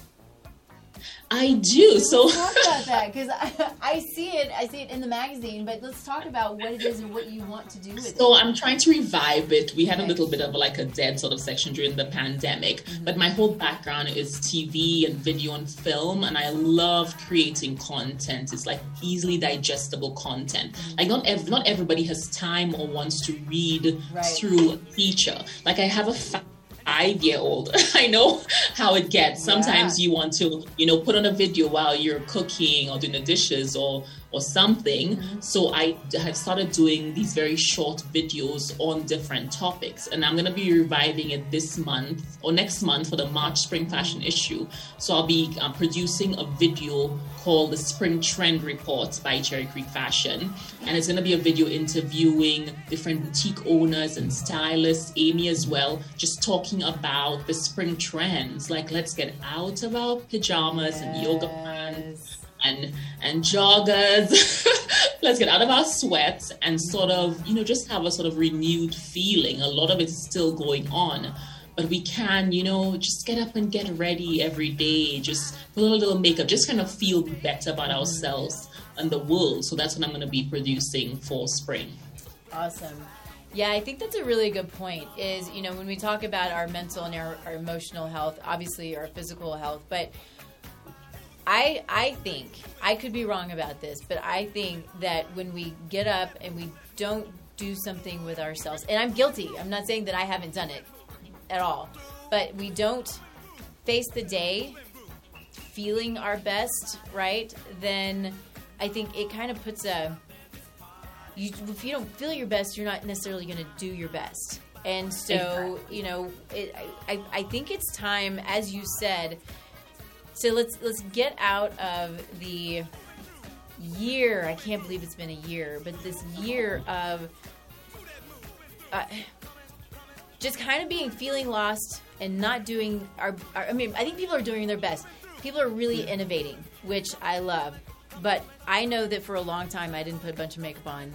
I do. So talk about that because I, I, see it. I see it in the magazine. But let's talk about what it is and what you want to do with so it. So I'm trying to revive it. We had okay. a little bit of like a dead sort of section during the pandemic, mm-hmm. but my whole background is TV and video and film, and I love creating content. It's like easily digestible content. Mm-hmm. Like not ev- not everybody has time or wants to read right. through a feature. Like I have a. Fa- five year old. I know how it gets. Sometimes yeah. you want to, you know, put on a video while you're cooking or doing the dishes or or something. Mm-hmm. So I have started doing these very short videos on different topics. And I'm going to be reviving it this month or next month for the March Spring Fashion issue. So I'll be uh, producing a video called the Spring Trend Report by Cherry Creek Fashion. And it's going to be a video interviewing different boutique owners and stylists, Amy as well, just talking about the spring trends. Like, let's get out of our pajamas yes. and yoga pants and and joggers. Let's get out of our sweats and sort of, you know, just have a sort of renewed feeling. A lot of it is still going on. But we can, you know, just get up and get ready every day, just put a little makeup, just kind of feel better about ourselves and the world. So that's what I'm going to be producing for spring. Awesome. Yeah, I think that's a really good point. Is, you know, when we talk about our mental and our, our emotional health, obviously our physical health, but I I think I could be wrong about this, but I think that when we get up and we don't do something with ourselves, and I'm guilty. I'm not saying that I haven't done it at all, but we don't face the day feeling our best, right? Then I think it kind of puts a you, if you don't feel your best, you're not necessarily going to do your best. And so, you know, it, I, I think it's time, as you said, so let's let's get out of the year. I can't believe it's been a year, but this year of uh, just kind of being feeling lost and not doing our, our. I mean, I think people are doing their best. People are really innovating, which I love. But I know that for a long time I didn't put a bunch of makeup on.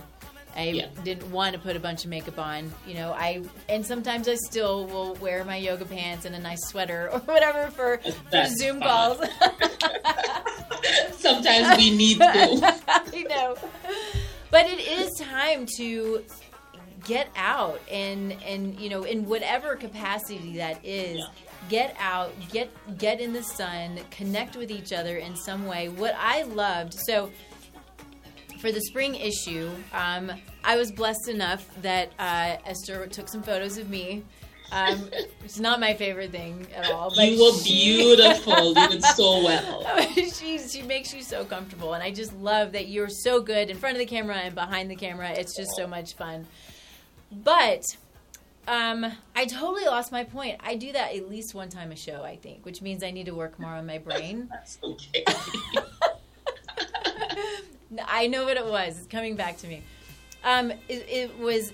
I yeah. didn't want to put a bunch of makeup on. You know, I and sometimes I still will wear my yoga pants and a nice sweater or whatever for, for Zoom fun. calls. sometimes we need to. I know, but it is time to get out and and you know in whatever capacity that is. Yeah. Get out, get get in the sun, connect with each other in some way. What I loved, so for the spring issue, um, I was blessed enough that uh, Esther took some photos of me. Um, it's not my favorite thing at all. But you were beautiful. you did so well. she she makes you so comfortable, and I just love that you're so good in front of the camera and behind the camera. It's just so much fun. But um, I totally lost my point. I do that at least one time a show, I think, which means I need to work more on my brain. That's okay. I know what it was. It's coming back to me. Um, it, it, was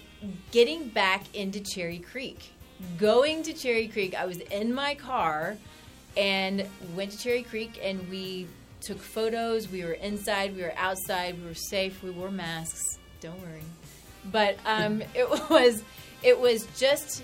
getting back into Cherry Creek. Going to Cherry Creek, I was in my car and went to Cherry Creek and we took photos. We were inside, we were outside, we were safe, we wore masks. Don't worry. But um, it was it was just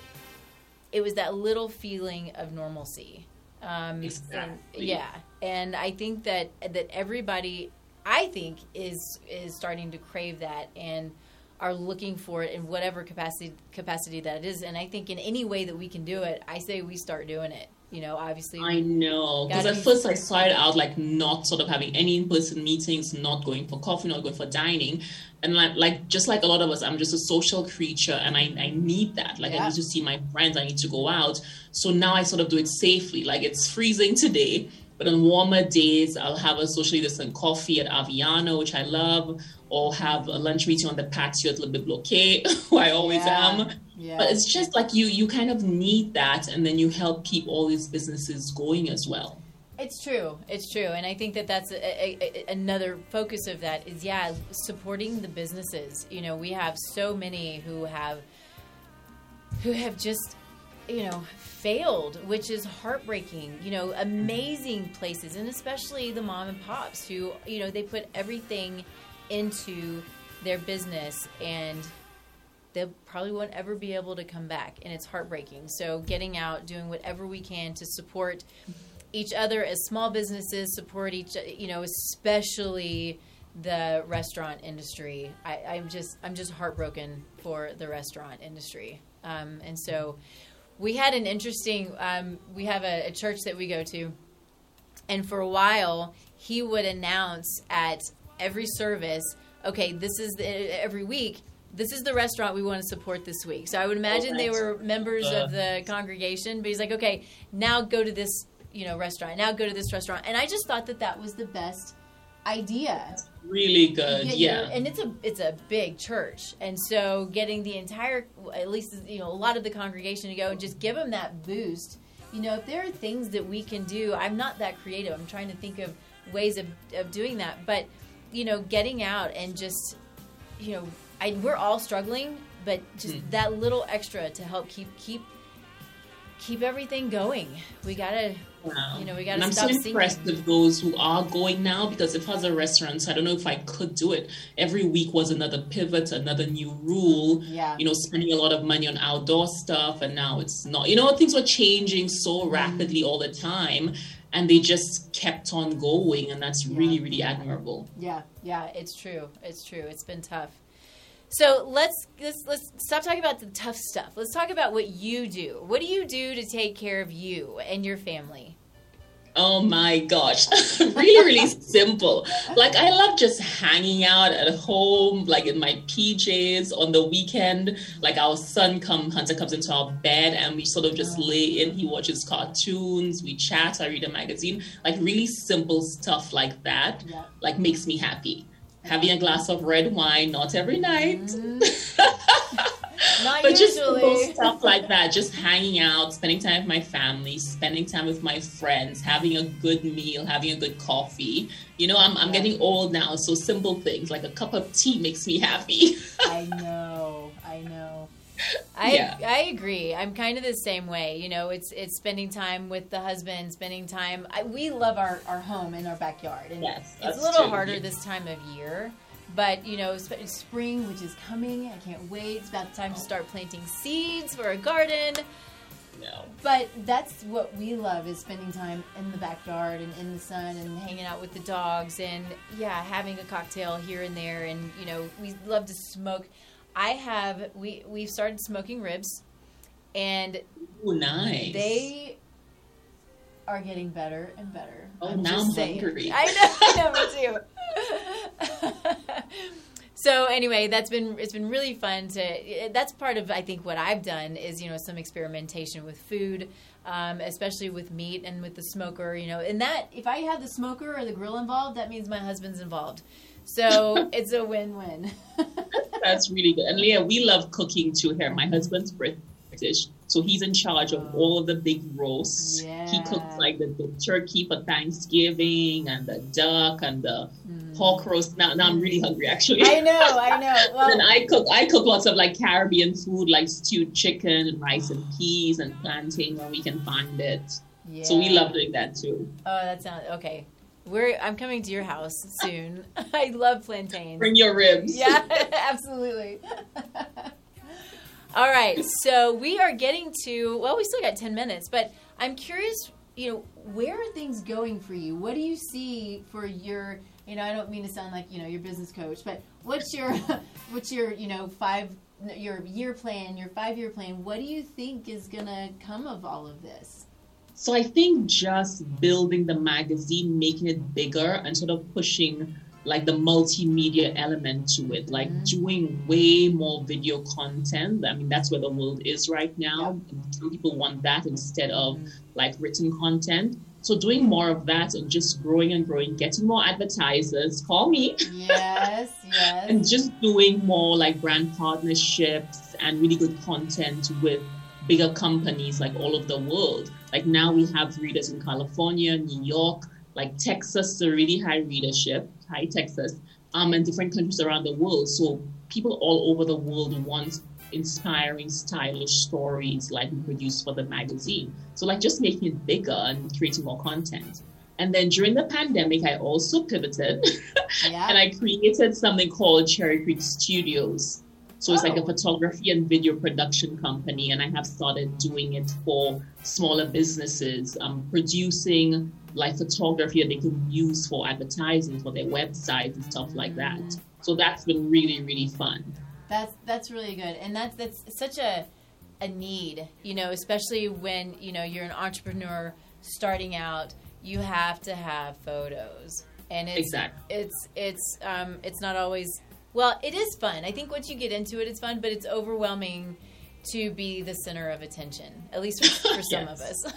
it was that little feeling of normalcy. Um, exactly. And, yeah, and I think that that everybody I think is is starting to crave that and are looking for it in whatever capacity capacity that it is. And I think in any way that we can do it, I say we start doing it. You know, obviously. I know because at first I started out like not sort of having any in-person meetings, not going for coffee, not going for dining, and like, like just like a lot of us, I'm just a social creature, and I, I need that. Like yeah. I need to see my friends, I need to go out. So now I sort of do it safely. Like it's freezing today but on warmer days, I'll have a socially distant coffee at Aviano, which I love, or have a lunch meeting on the patio at Le Bilboquet, who I always yeah. am. Yeah. But it's just like you you kind of need that, and then you help keep all these businesses going as well. It's true. It's true, and I think that that's a, a, a, another focus of that is yeah, supporting the businesses. You know, we have so many who have who have just you know failed, which is heartbreaking. You know, amazing places, and especially the mom and pops who, you know, they put everything into their business and they probably won't ever be able to come back and it's heartbreaking so getting out doing whatever we can to support each other as small businesses support each you know especially the restaurant industry I, am just i'm just heartbroken for the restaurant industry um, and so we had an interesting. Um, we have a, a church that we go to, and for a while he would announce at every service, okay, this is the, every week. This is the restaurant we want to support this week. So I would imagine oh, they were members uh. of the congregation, but he's like, okay, now go to this, you know, restaurant. Now go to this restaurant. And I just thought that that was the best idea. Really good, yeah. And it's a it's a big church, and so getting the entire, at least you know, a lot of the congregation to go and just give them that boost. You know, if there are things that we can do, I'm not that creative. I'm trying to think of ways of of doing that, but you know, getting out and just, you know, I, we're all struggling, but just mm. that little extra to help keep keep keep everything going. We gotta, wow. you know, we gotta. And I'm so impressed singing. with those who are going now because if I was a restaurant, I don't know if I could do it. Every week was another pivot, another new rule. Yeah. You know, spending a lot of money on outdoor stuff, and now it's not. You know, things were changing so mm. rapidly mm. all the time. And they just kept on going, and that's yeah. really, really admirable. Yeah, yeah, it's true. It's true. It's been tough. So let's, let's let's stop talking about the tough stuff. Let's talk about what you do. What do you do to take care of you and your family? Oh my gosh. really, really simple. Like, I love just hanging out at home, like in my PJs on the weekend. Like, our son come, Hunter comes into our bed and we sort of just oh. lay in. He watches cartoons, we chat, I read a magazine. Like, really simple stuff like that, yeah. like, makes me happy having a glass of red wine, not every night. Mm. not but usually. just stuff like that, just hanging out, spending time with my family, spending time with my friends, having a good meal, having a good coffee. You know, I'm, I'm yeah. getting old now, so simple things like a cup of tea makes me happy. I know, I know. I yeah. I agree. I'm kind of the same way. You know, it's it's spending time with the husband, spending time. I, we love our, our home in our backyard, and yes, it's a little true. harder this time of year. But you know, spring, which is coming, I can't wait. It's about time to oh. start planting seeds for a garden. No. But that's what we love is spending time in the backyard and in the sun and hanging out with the dogs and yeah, having a cocktail here and there and you know, we love to smoke. I have we we've started smoking ribs, and Ooh, nice. They are getting better and better. Oh, I'm now I'm saying. hungry. I know, I know, me too. so anyway, that's been it's been really fun to. That's part of I think what I've done is you know some experimentation with food, um, especially with meat and with the smoker. You know, and that if I have the smoker or the grill involved, that means my husband's involved. So it's a win-win. that's really good. And Leah, we love cooking too here. My husband's British. So he's in charge of all of the big roasts. Yeah. He cooks like the, the, turkey for Thanksgiving and the duck and the mm. pork roast. Now, now I'm really hungry actually. I know, I know. Well, and I cook I cook lots of like Caribbean food like stewed chicken and rice and peas and plantain when we can find it. Yeah. So we love doing that too. Oh, that sounds okay. We're I'm coming to your house soon. I love plantains. Bring your ribs. Yeah, absolutely. All right, so we are getting to well, we still got ten minutes, but I'm curious. You know, where are things going for you? What do you see for your? You know, I don't mean to sound like you know your business coach, but what's your what's your you know five your year plan, your five year plan? What do you think is gonna come of all of this? So I think just building the magazine, making it bigger, and sort of pushing like the multimedia element to it, like mm-hmm. doing way more video content. I mean, that's where the world is right now. Some people want that instead of mm-hmm. like written content. So doing more of that and just growing and growing, getting more advertisers, call me. Yes, yes. and just doing more like brand partnerships and really good content with bigger companies like all over the world. Like now we have readers in California, New York, like Texas, a really high readership High Texas, um, and different countries around the world. So people all over the world want inspiring, stylish stories like we produce for the magazine. So like just making it bigger and creating more content. And then during the pandemic, I also pivoted yeah. and I created something called Cherry Creek Studios. So it's oh. like a photography and video production company, and I have started doing it for smaller businesses, um, producing like photography that they can use for advertising for their websites and stuff like that. So that's been really, really fun. That's that's really good, and that's that's such a a need, you know, especially when you know you're an entrepreneur starting out. You have to have photos, and it's exactly. it's it's um, it's not always well. It is fun. I think once you get into it, it's fun, but it's overwhelming to be the center of attention, at least for, for some of us.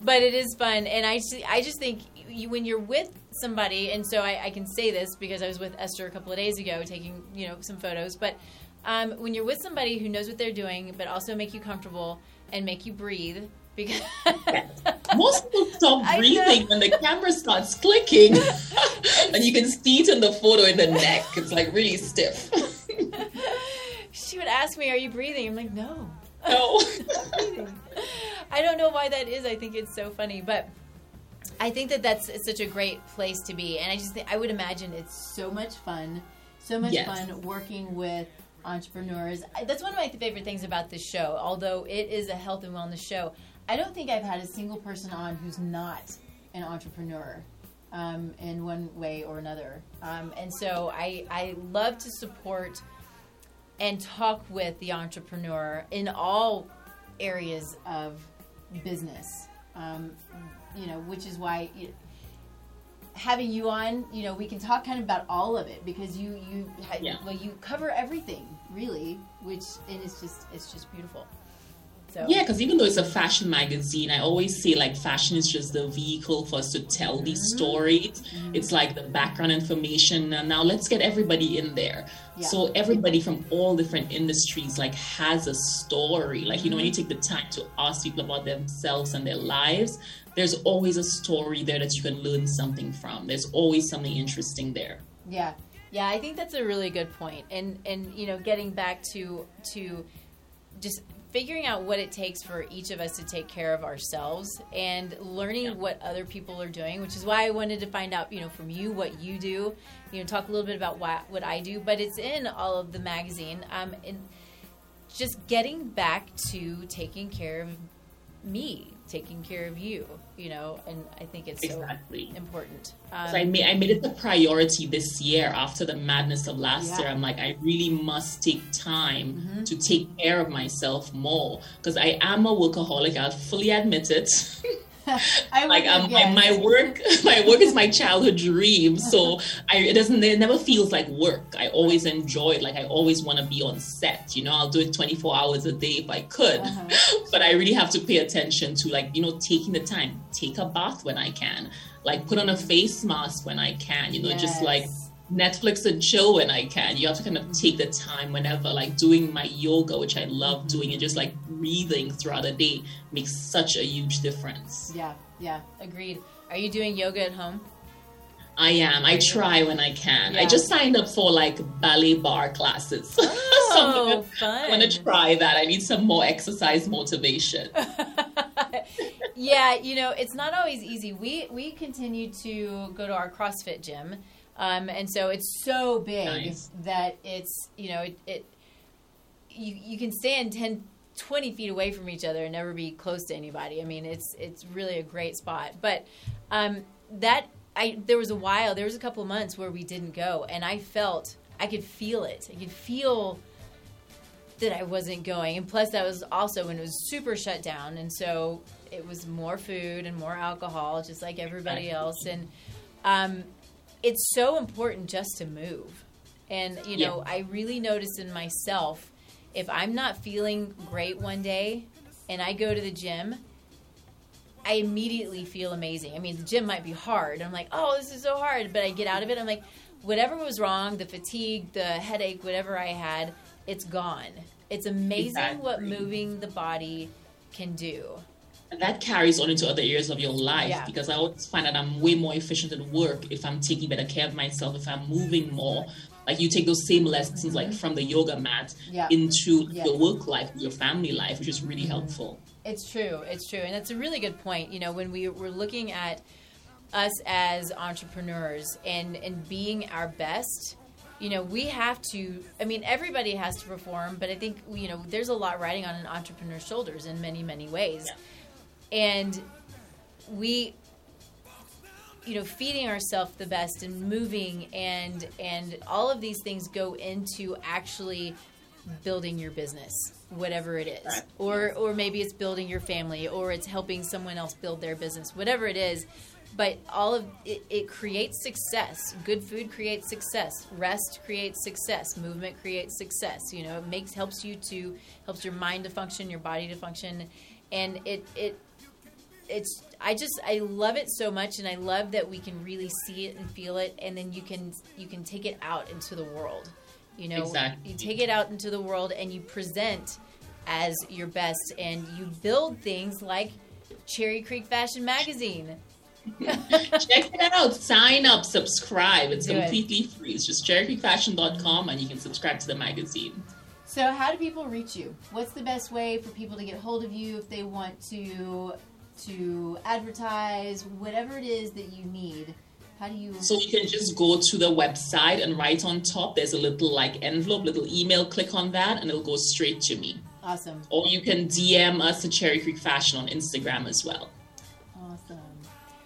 but it is fun, and I just, I just think you, when you're with somebody, and so I, I, can say this because I was with Esther a couple of days ago taking you know some photos, but um, when you're with somebody who knows what they're doing, but also make you comfortable and make you breathe. Because most people stop breathing when the camera starts clicking, and you can see it in the photo in the neck. It's like really stiff. she would ask me, "Are you breathing?" I'm like, "No." No. I don't know why that is. I think it's so funny, but I think that that's such a great place to be, and I just think, I would imagine it's so much fun, so much yes. fun working with entrepreneurs. That's one of my favorite things about this show. Although it is a health and wellness show, I don't think I've had a single person on who's not an entrepreneur. Um, in one way or another, um, and so I I love to support and talk with the entrepreneur in all areas of business. Um, you know, which is why you having you on, you know, we can talk kind of about all of it because you you yeah. well you cover everything really, which and it's just it's just beautiful. So. Yeah, because even though it's a fashion magazine, I always say like fashion is just the vehicle for us to tell these mm-hmm. stories. Mm-hmm. It's like the background information. And now let's get everybody in there. Yeah. So everybody from all different industries like has a story. Like you know, when you mm-hmm. take the time to ask people about themselves and their lives, there's always a story there that you can learn something from. There's always something interesting there. Yeah. Yeah, I think that's a really good point. And and you know, getting back to to just figuring out what it takes for each of us to take care of ourselves and learning yeah. what other people are doing, which is why I wanted to find out, you know, from you what you do. You know, talk a little bit about what what I do, but it's in all of the magazine. Um, and just getting back to taking care of me taking care of you you know and i think it's exactly. so important um, so I, made, I made it the priority this year after the madness of last yeah. year i'm like i really must take time mm-hmm. to take care of myself more because i am a workaholic i'll fully admit it like um, my, my work, my work is my childhood dream. So I, it doesn't, it never feels like work. I always enjoy it. Like I always want to be on set. You know, I'll do it 24 hours a day if I could, uh-huh. but I really have to pay attention to like you know taking the time, take a bath when I can, like put on a face mask when I can. You know, yes. just like Netflix and chill when I can. You have to kind of take the time whenever, like doing my yoga, which I love mm-hmm. doing, and just like breathing throughout the day makes such a huge difference. Yeah, yeah, agreed. Are you doing yoga at home? I am. I try when I can. Yeah. I just signed up for like ballet barre classes. Oh, so fun. I'm gonna try that. I need some more exercise motivation. yeah, you know, it's not always easy. We we continue to go to our CrossFit gym um, and so it's so big nice. that it's, you know, it, it you, you can stand 10, 20 feet away from each other and never be close to anybody. I mean, it's, it's really a great spot. But um, that, I, there was a while, there was a couple of months where we didn't go, and I felt, I could feel it. I could feel that I wasn't going. And plus, that was also when it was super shut down. And so it was more food and more alcohol, just like everybody else. And um, it's so important just to move. And, you know, yeah. I really noticed in myself if I'm not feeling great one day and I go to the gym, I immediately feel amazing. I mean, the gym might be hard. I'm like, oh, this is so hard. But I get out of it. I'm like, whatever was wrong, the fatigue, the headache, whatever I had, it's gone. It's amazing exactly. what moving the body can do. And that carries on into other areas of your life yeah. because I always find that I'm way more efficient at work if I'm taking better care of myself, if I'm moving more. Like you take those same lessons mm-hmm. like from the yoga mat yeah. into yeah. your work life, your family life, which is really mm-hmm. helpful. It's true. It's true. And that's a really good point. You know, when we were looking at us as entrepreneurs and, and being our best, you know, we have to, I mean, everybody has to perform, but I think, you know, there's a lot riding on an entrepreneur's shoulders in many, many ways. Yeah and we you know feeding ourselves the best and moving and and all of these things go into actually building your business whatever it is. Or or maybe it's building your family or it's helping someone else build their business whatever it is. But all of it, it creates success. Good food creates success. Rest creates success. Movement creates success. You know it makes helps you to helps your mind to function your body to function. And it it it's I just I love it so much and I love that we can really see it and feel it and then you can you can take it out into the world. You know, exactly. you take it out into the world and you present as your best and you build things like Cherry Creek Fashion Magazine. Check it out. Sign up, subscribe. It's Do completely it. free. It's just cherrycreekfashion.com and you can subscribe to the magazine. So, how do people reach you? What's the best way for people to get hold of you if they want to to advertise, whatever it is that you need. How do you? So you can just go to the website and right on top there's a little like envelope, little email. Click on that and it'll go straight to me. Awesome. Or you can DM us at Cherry Creek Fashion on Instagram as well. Awesome.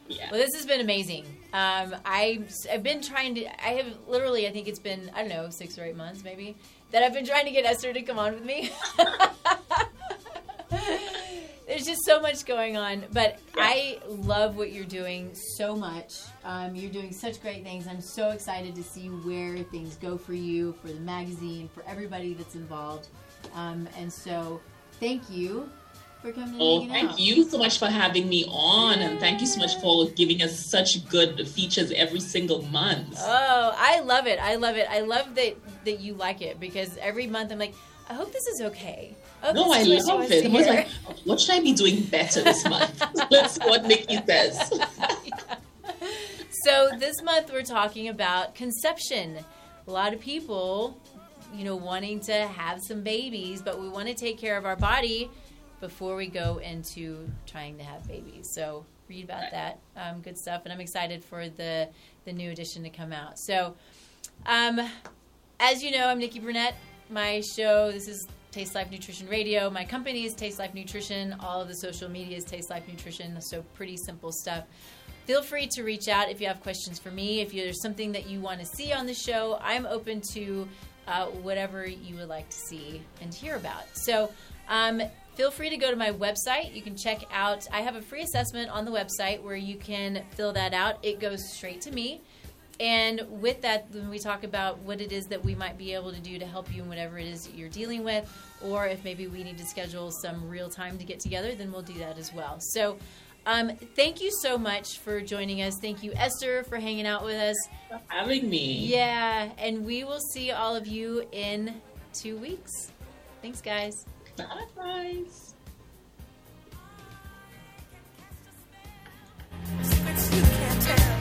Yeah. Well, this has been amazing. Um, I I've been trying to. I have literally. I think it's been I don't know six or eight months maybe that I've been trying to get Esther to come on with me. just so much going on. But yeah. I love what you're doing so much. Um, you're doing such great things. I'm so excited to see where things go for you, for the magazine, for everybody that's involved. Um, and so, thank you for coming. Oh, thank out. you so much for having me on, and thank you so much for giving us such good features every single month. Oh, I love it! I love it! I love that that you like it because every month I'm like, I hope this is okay. Oh, no, I love it. I was like, what should I be doing better this month? Let's see what Nikki says. So this month we're talking about conception. A lot of people, you know, wanting to have some babies, but we want to take care of our body before we go into trying to have babies. So read about right. that. Um, good stuff, and I'm excited for the the new edition to come out. So, um, as you know, I'm Nikki Burnett. My show. This is Taste Life Nutrition Radio. My company is Taste Life Nutrition. All of the social media is Taste Life Nutrition. So pretty simple stuff. Feel free to reach out if you have questions for me. If there's something that you want to see on the show, I'm open to uh, whatever you would like to see and hear about. So, um, feel free to go to my website. You can check out, I have a free assessment on the website where you can fill that out. It goes straight to me. And with that, when we talk about what it is that we might be able to do to help you in whatever it is that you're dealing with, or if maybe we need to schedule some real time to get together, then we'll do that as well. So, um, thank you so much for joining us. Thank you, Esther, for hanging out with us. For having me. Yeah, and we will see all of you in two weeks. Thanks, guys. Bye, guys. You can't tell.